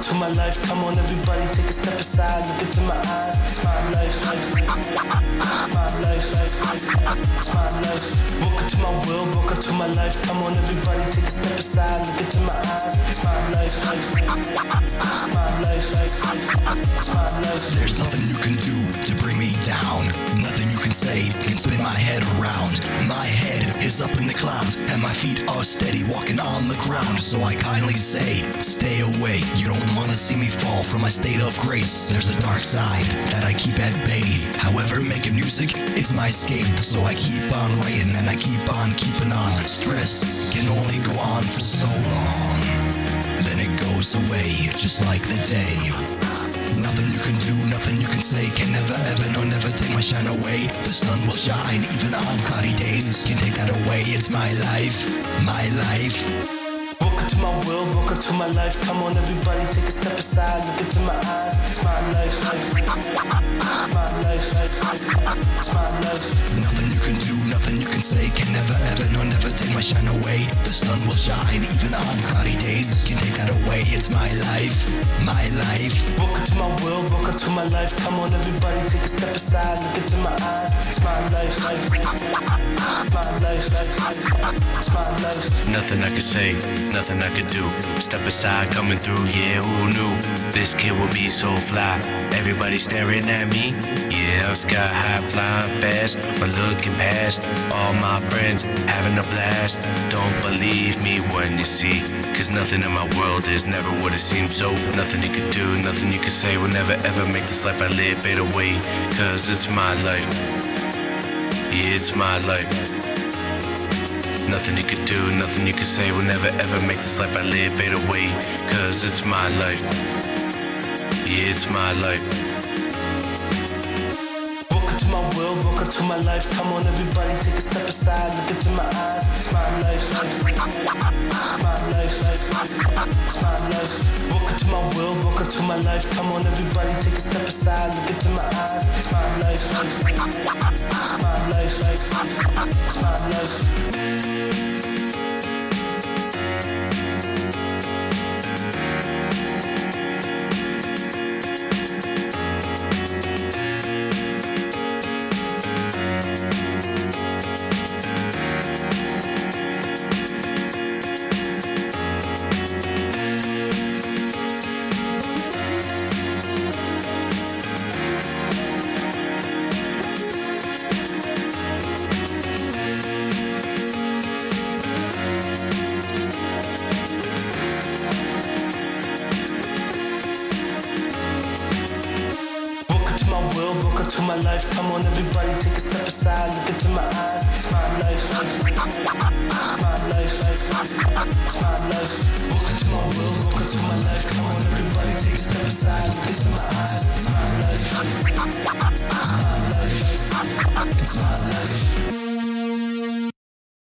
To my life. Come on, everybody, take a step aside. Look into my eyes. It's my life. Life. It's my life. Welcome to my world. Welcome to my life. Come on, everybody, take a step aside. Look into my eyes. It's my life. Life. It's my life. There's nothing you can do to bring me down. Nothing you can say can spin my head around. My head is up in the clouds, and my feet are steady walking on the ground. So I kindly say, stay away. You don't wanna see me fall from my state of grace. There's a dark side that I keep at bay. However, making music is my escape. So I keep on writing and I keep on keeping on. Stress can only go on for so long. Then it goes away, just like the day. Nothing you can do, nothing you can say can never, ever, no, never take my shine away. The sun will shine even on cloudy days. Can't take that away. It's my life, my life. Welcome to my world, welcome to my life. Come on, everybody, take a step aside. Look into my eyes. It's my life. My life. It's my life. Nothing you can do, nothing you can say can never, ever, no, never take my shine away. The sun will shine even on cloudy days. Can't take that away. It's my life, my life. My welcome to my life. Come on, everybody, take a step aside. Look into my eyes. It's my life. Life. Nothing I could say, nothing I could do. Step aside, coming through, yeah, who knew? This kid would be so fly. Everybody staring at me, yeah, I'm sky high, flying fast, but looking past all my friends, having a blast. Don't believe me when you see, cause nothing in my world is never what it seems. So, nothing you could do, nothing you could say will never ever make this life I live fade away, cause it's my life. Yeah, it's my life. Nothing you could do, nothing you could say will never ever make this life I live fade away. Cause it's my life. Yeah, it's my life. Welcome to my world, welcome to my life. Come on, everybody, take a step aside. Look into my eyes. It's my life. My life. It's my life. Welcome to my world, welcome to my life. Come on, everybody, take a step aside. Look into my eyes. It's my life. my life. Come on, everybody, take a step aside. Look into my eyes. It's my life. My life. It's my life. Welcome to my world. Welcome to my life. Come on, everybody, take a step aside. Look into my eyes. It's my life. My life. It's my life.